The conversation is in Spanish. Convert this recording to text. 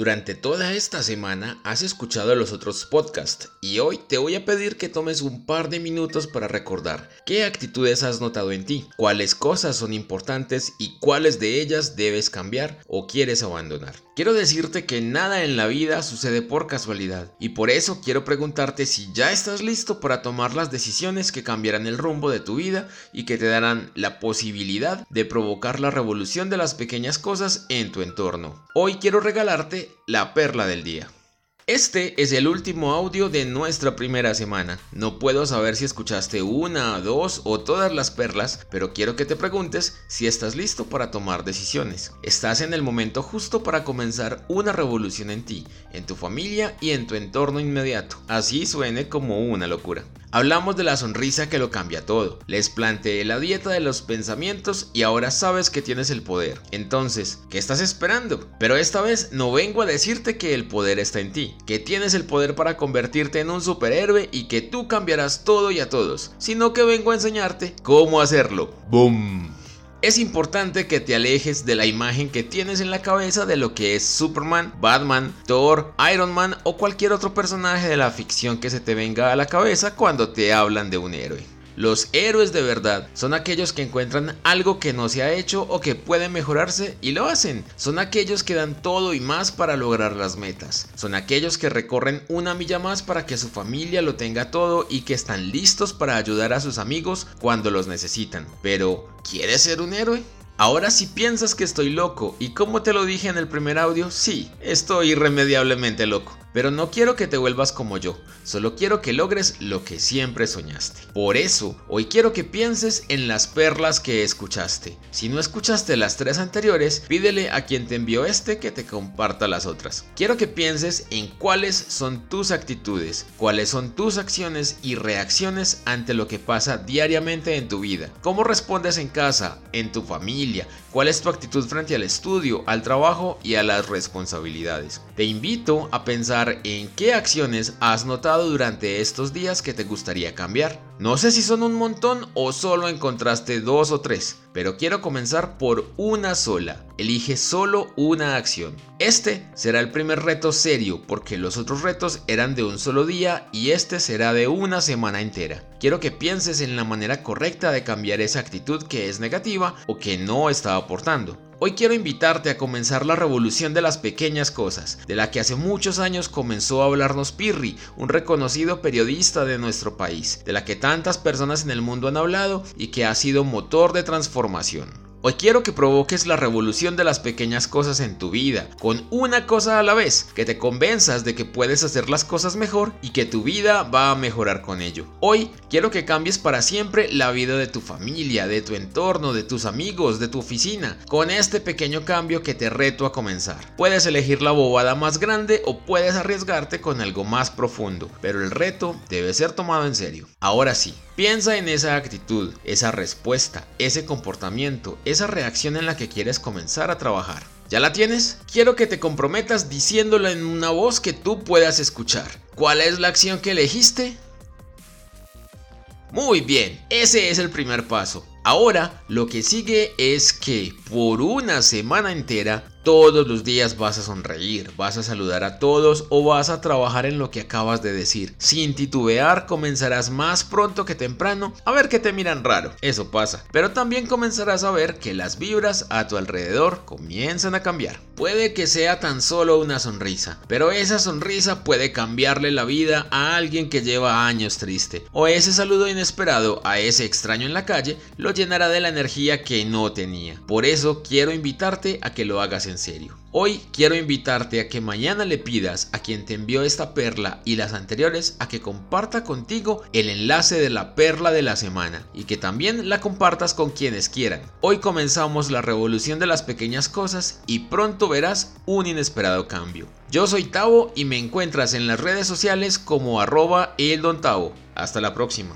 Durante toda esta semana has escuchado los otros podcasts y hoy te voy a pedir que tomes un par de minutos para recordar qué actitudes has notado en ti, cuáles cosas son importantes y cuáles de ellas debes cambiar o quieres abandonar. Quiero decirte que nada en la vida sucede por casualidad y por eso quiero preguntarte si ya estás listo para tomar las decisiones que cambiarán el rumbo de tu vida y que te darán la posibilidad de provocar la revolución de las pequeñas cosas en tu entorno. Hoy quiero regalarte la perla del día. Este es el último audio de nuestra primera semana. No puedo saber si escuchaste una, dos o todas las perlas, pero quiero que te preguntes si estás listo para tomar decisiones. Estás en el momento justo para comenzar una revolución en ti, en tu familia y en tu entorno inmediato. Así suene como una locura. Hablamos de la sonrisa que lo cambia todo. Les planteé la dieta de los pensamientos y ahora sabes que tienes el poder. Entonces, ¿qué estás esperando? Pero esta vez no vengo a decirte que el poder está en ti, que tienes el poder para convertirte en un superhéroe y que tú cambiarás todo y a todos, sino que vengo a enseñarte cómo hacerlo. ¡Boom! Es importante que te alejes de la imagen que tienes en la cabeza de lo que es Superman, Batman, Thor, Iron Man o cualquier otro personaje de la ficción que se te venga a la cabeza cuando te hablan de un héroe. Los héroes de verdad son aquellos que encuentran algo que no se ha hecho o que puede mejorarse y lo hacen. Son aquellos que dan todo y más para lograr las metas. Son aquellos que recorren una milla más para que su familia lo tenga todo y que están listos para ayudar a sus amigos cuando los necesitan. Pero, ¿quieres ser un héroe? Ahora si piensas que estoy loco y como te lo dije en el primer audio, sí, estoy irremediablemente loco. Pero no quiero que te vuelvas como yo, solo quiero que logres lo que siempre soñaste. Por eso, hoy quiero que pienses en las perlas que escuchaste. Si no escuchaste las tres anteriores, pídele a quien te envió este que te comparta las otras. Quiero que pienses en cuáles son tus actitudes, cuáles son tus acciones y reacciones ante lo que pasa diariamente en tu vida. ¿Cómo respondes en casa, en tu familia? ¿Cuál es tu actitud frente al estudio, al trabajo y a las responsabilidades? Te invito a pensar en qué acciones has notado durante estos días que te gustaría cambiar. No sé si son un montón o solo encontraste dos o tres, pero quiero comenzar por una sola. Elige solo una acción. Este será el primer reto serio porque los otros retos eran de un solo día y este será de una semana entera. Quiero que pienses en la manera correcta de cambiar esa actitud que es negativa o que no está aportando. Hoy quiero invitarte a comenzar la revolución de las pequeñas cosas, de la que hace muchos años comenzó a hablarnos Pirri, un reconocido periodista de nuestro país, de la que tantas personas en el mundo han hablado y que ha sido motor de transformación. Hoy quiero que provoques la revolución de las pequeñas cosas en tu vida, con una cosa a la vez, que te convenzas de que puedes hacer las cosas mejor y que tu vida va a mejorar con ello. Hoy quiero que cambies para siempre la vida de tu familia, de tu entorno, de tus amigos, de tu oficina, con este pequeño cambio que te reto a comenzar. Puedes elegir la bobada más grande o puedes arriesgarte con algo más profundo, pero el reto debe ser tomado en serio. Ahora sí, piensa en esa actitud, esa respuesta, ese comportamiento, esa reacción en la que quieres comenzar a trabajar. ¿Ya la tienes? Quiero que te comprometas diciéndola en una voz que tú puedas escuchar. ¿Cuál es la acción que elegiste? Muy bien, ese es el primer paso. Ahora lo que sigue es que por una semana entera todos los días vas a sonreír, vas a saludar a todos o vas a trabajar en lo que acabas de decir. Sin titubear comenzarás más pronto que temprano a ver que te miran raro, eso pasa. Pero también comenzarás a ver que las vibras a tu alrededor comienzan a cambiar. Puede que sea tan solo una sonrisa, pero esa sonrisa puede cambiarle la vida a alguien que lleva años triste. O ese saludo inesperado a ese extraño en la calle lo llenará de la energía que no tenía. Por eso quiero invitarte a que lo hagas en serio. Hoy quiero invitarte a que mañana le pidas a quien te envió esta perla y las anteriores a que comparta contigo el enlace de la perla de la semana y que también la compartas con quienes quieran. Hoy comenzamos la revolución de las pequeñas cosas y pronto verás un inesperado cambio. Yo soy Tavo y me encuentras en las redes sociales como arroba el Hasta la próxima.